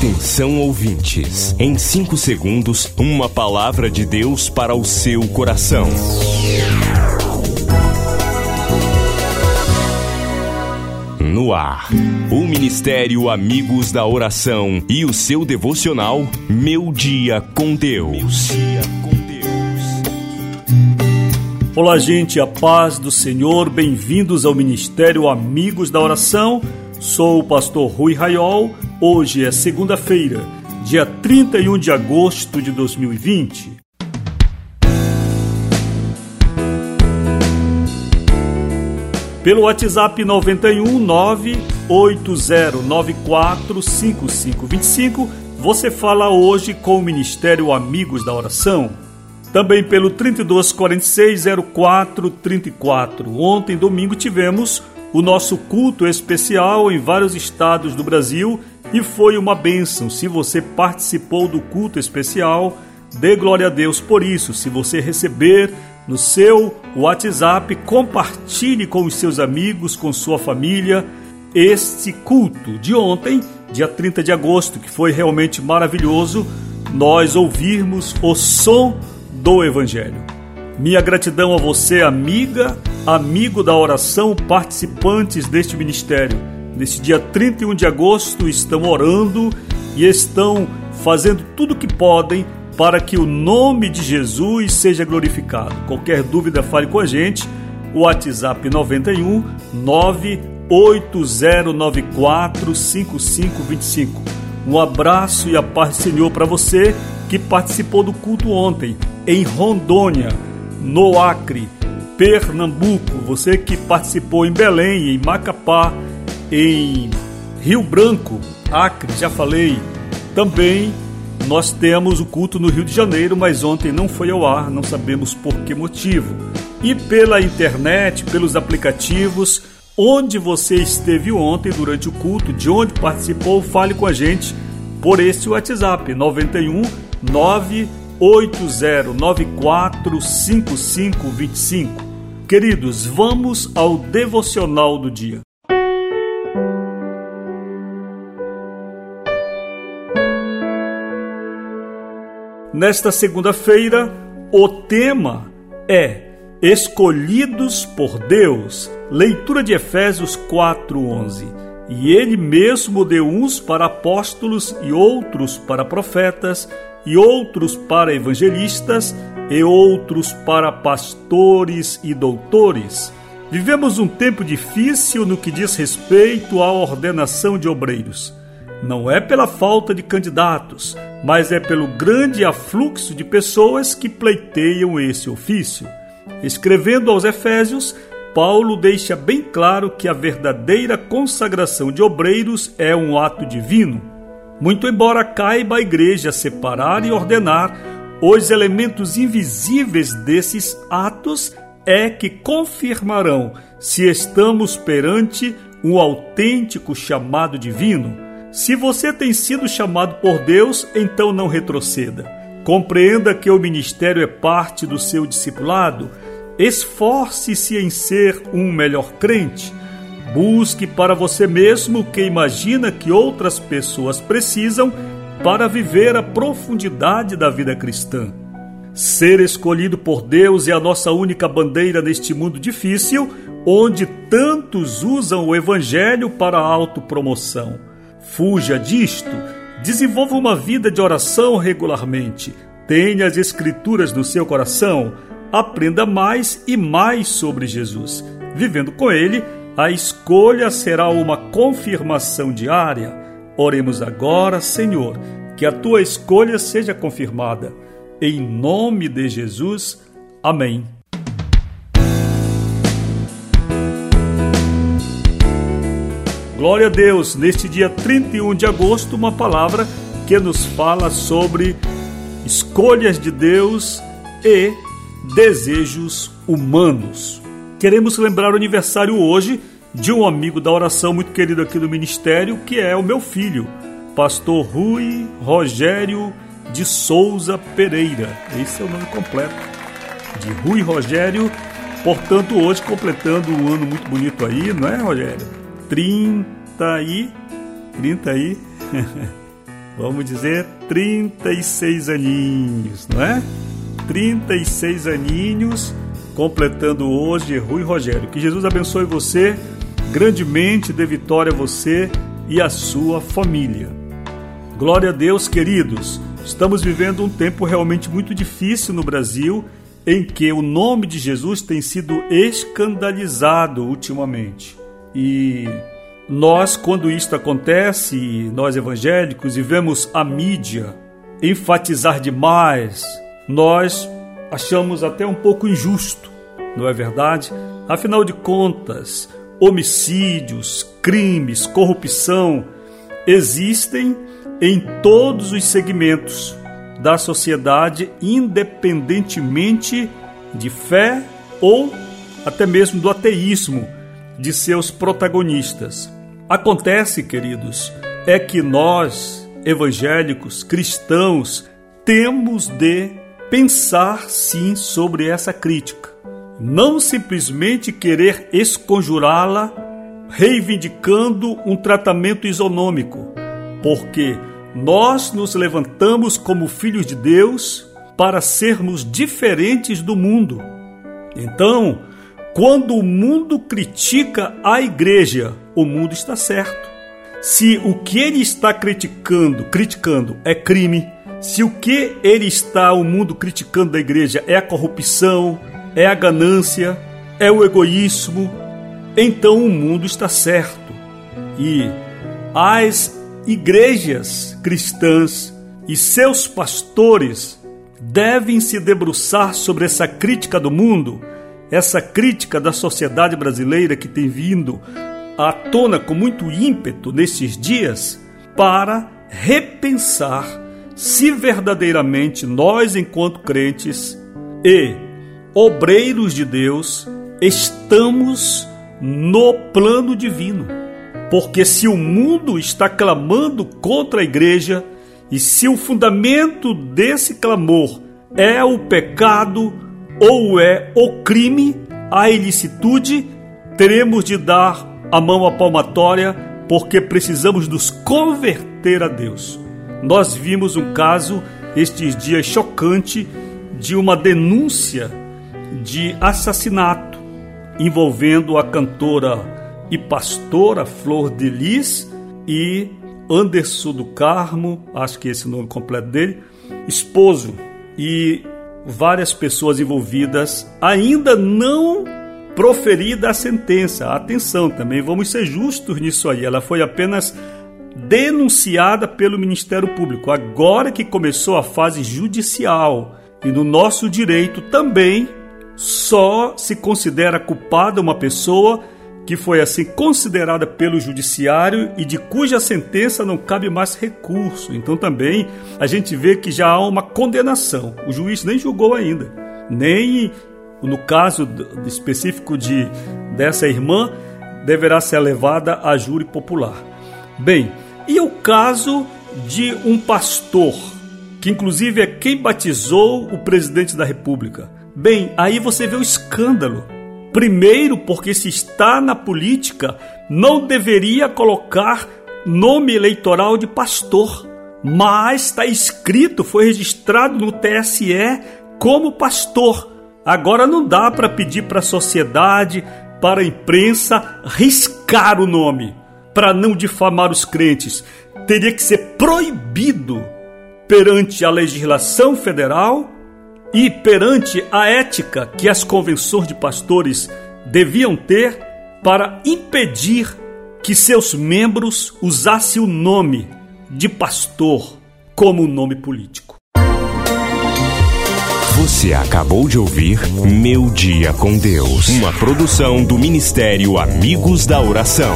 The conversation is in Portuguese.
Atenção ouvintes, em 5 segundos, uma palavra de Deus para o seu coração. No ar, o Ministério Amigos da Oração e o seu devocional Meu Dia com Deus. Olá, gente, a paz do Senhor, bem-vindos ao Ministério Amigos da Oração. Sou o pastor Rui Raiol. Hoje é segunda-feira, dia 31 de agosto de 2020. Pelo WhatsApp 91 980945525 você fala hoje com o Ministério Amigos da Oração. Também pelo 32460434. Ontem, domingo, tivemos o nosso culto especial em vários estados do Brasil e foi uma bênção. Se você participou do culto especial, dê glória a Deus por isso. Se você receber no seu WhatsApp, compartilhe com os seus amigos, com sua família, este culto de ontem, dia 30 de agosto, que foi realmente maravilhoso, nós ouvirmos o som do Evangelho. Minha gratidão a você, amiga, amigo da oração, participantes deste ministério. Neste dia 31 de agosto, estão orando e estão fazendo tudo o que podem para que o nome de Jesus seja glorificado. Qualquer dúvida, fale com a gente. O WhatsApp 91 98094 5525. Um abraço e a paz do Senhor para você que participou do culto ontem em Rondônia no Acre, Pernambuco, você que participou em Belém, em Macapá, em Rio Branco, Acre, já falei. Também nós temos o culto no Rio de Janeiro, mas ontem não foi ao ar, não sabemos por que motivo. E pela internet, pelos aplicativos, onde você esteve ontem durante o culto, de onde participou, fale com a gente por esse WhatsApp 91 9 80945525. Queridos, vamos ao devocional do dia. Nesta segunda-feira, o tema é Escolhidos por Deus. Leitura de Efésios 4:11. E ele mesmo deu uns para apóstolos e outros para profetas e outros para evangelistas, e outros para pastores e doutores. Vivemos um tempo difícil no que diz respeito à ordenação de obreiros. Não é pela falta de candidatos, mas é pelo grande afluxo de pessoas que pleiteiam esse ofício. Escrevendo aos Efésios, Paulo deixa bem claro que a verdadeira consagração de obreiros é um ato divino muito embora caiba à igreja separar e ordenar, os elementos invisíveis desses atos é que confirmarão se estamos perante um autêntico chamado divino. Se você tem sido chamado por Deus, então não retroceda. Compreenda que o ministério é parte do seu discipulado. Esforce-se em ser um melhor crente. Busque para você mesmo o que imagina que outras pessoas precisam para viver a profundidade da vida cristã. Ser escolhido por Deus é a nossa única bandeira neste mundo difícil, onde tantos usam o Evangelho para a autopromoção. Fuja disto, desenvolva uma vida de oração regularmente, tenha as Escrituras no seu coração, aprenda mais e mais sobre Jesus. Vivendo com Ele, a escolha será uma confirmação diária. Oremos agora, Senhor, que a tua escolha seja confirmada. Em nome de Jesus. Amém. Glória a Deus, neste dia 31 de agosto, uma palavra que nos fala sobre escolhas de Deus e desejos humanos. Queremos lembrar o aniversário hoje de um amigo da oração muito querido aqui do ministério, que é o meu filho, pastor Rui Rogério de Souza Pereira. Esse é o nome completo de Rui Rogério. Portanto, hoje completando um ano muito bonito aí, não é, Rogério? 30 e 30 e vamos dizer, 36 aninhos, não é? 36 aninhos, completando hoje Rui Rogério. Que Jesus abençoe você grandemente, dê vitória a você e a sua família. Glória a Deus, queridos. Estamos vivendo um tempo realmente muito difícil no Brasil, em que o nome de Jesus tem sido escandalizado ultimamente. E nós, quando isto acontece, nós evangélicos, e vemos a mídia enfatizar demais, nós achamos até um pouco injusto, não é verdade? Afinal de contas, homicídios, crimes, corrupção existem em todos os segmentos da sociedade, independentemente de fé ou até mesmo do ateísmo de seus protagonistas. Acontece, queridos, é que nós, evangélicos, cristãos, temos de pensar sim sobre essa crítica. Não simplesmente querer esconjurá-la reivindicando um tratamento isonômico, porque nós nos levantamos como filhos de Deus para sermos diferentes do mundo. Então, quando o mundo critica a igreja, o mundo está certo. Se o que ele está criticando, criticando é crime, se o que ele está o mundo criticando da igreja é a corrupção, é a ganância, é o egoísmo, então o mundo está certo. E as igrejas cristãs e seus pastores devem se debruçar sobre essa crítica do mundo essa crítica da sociedade brasileira que tem vindo à tona com muito ímpeto nesses dias para repensar se verdadeiramente nós, enquanto crentes e obreiros de Deus, estamos no plano divino. Porque se o mundo está clamando contra a igreja, e se o fundamento desse clamor é o pecado, ou é o crime, a ilicitude, teremos de dar a mão à palmatória porque precisamos nos converter a Deus. Nós vimos um caso estes dias chocante de uma denúncia de assassinato envolvendo a cantora e pastora Flor de Lis e Anderson do Carmo, acho que é esse nome completo dele, esposo. E várias pessoas envolvidas, ainda não proferida a sentença. Atenção também, vamos ser justos nisso aí. Ela foi apenas denunciada pelo Ministério Público, agora que começou a fase judicial. E no nosso direito também só se considera culpada uma pessoa que foi assim considerada pelo judiciário e de cuja sentença não cabe mais recurso. Então também a gente vê que já há uma condenação. O juiz nem julgou ainda, nem no caso específico de dessa irmã deverá ser levada a júri popular. Bem, e o caso de um pastor que inclusive é quem batizou o presidente da República? Bem, aí você vê o escândalo Primeiro, porque se está na política, não deveria colocar nome eleitoral de pastor, mas está escrito, foi registrado no TSE como pastor. Agora não dá para pedir para a sociedade, para a imprensa, riscar o nome para não difamar os crentes. Teria que ser proibido perante a legislação federal e perante a ética que as convenções de pastores deviam ter para impedir que seus membros usassem o nome de pastor como nome político. Você acabou de ouvir Meu Dia com Deus, uma produção do Ministério Amigos da Oração.